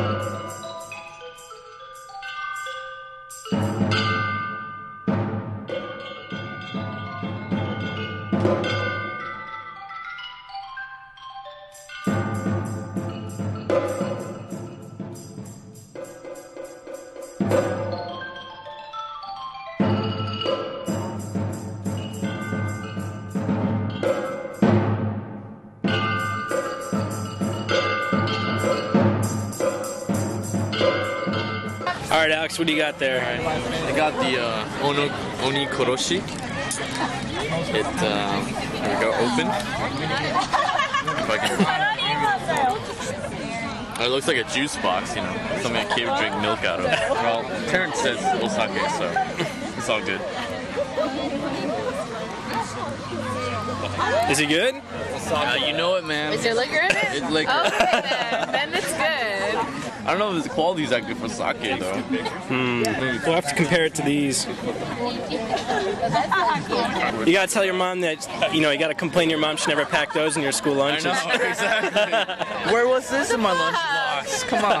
Bye. Right, Alex, what do you got there? I got the uh, ono, Oni Koroshi. It, um, here we go, open. If I can. It looks like a juice box, you know, something a kid would drink milk out of. Well, Terrence says osake, so it's all good. Is it good? Uh, you know it, man. Is there liquor in it? It's liquor. Okay then. Then it's good. I don't know if the quality's that good for sake, though. Hmm. We'll have to compare it to these. You gotta tell your mom that uh, you know you gotta complain your mom should never pack those in your school I lunches. know, exactly. Where was this in my lunchbox? Come on.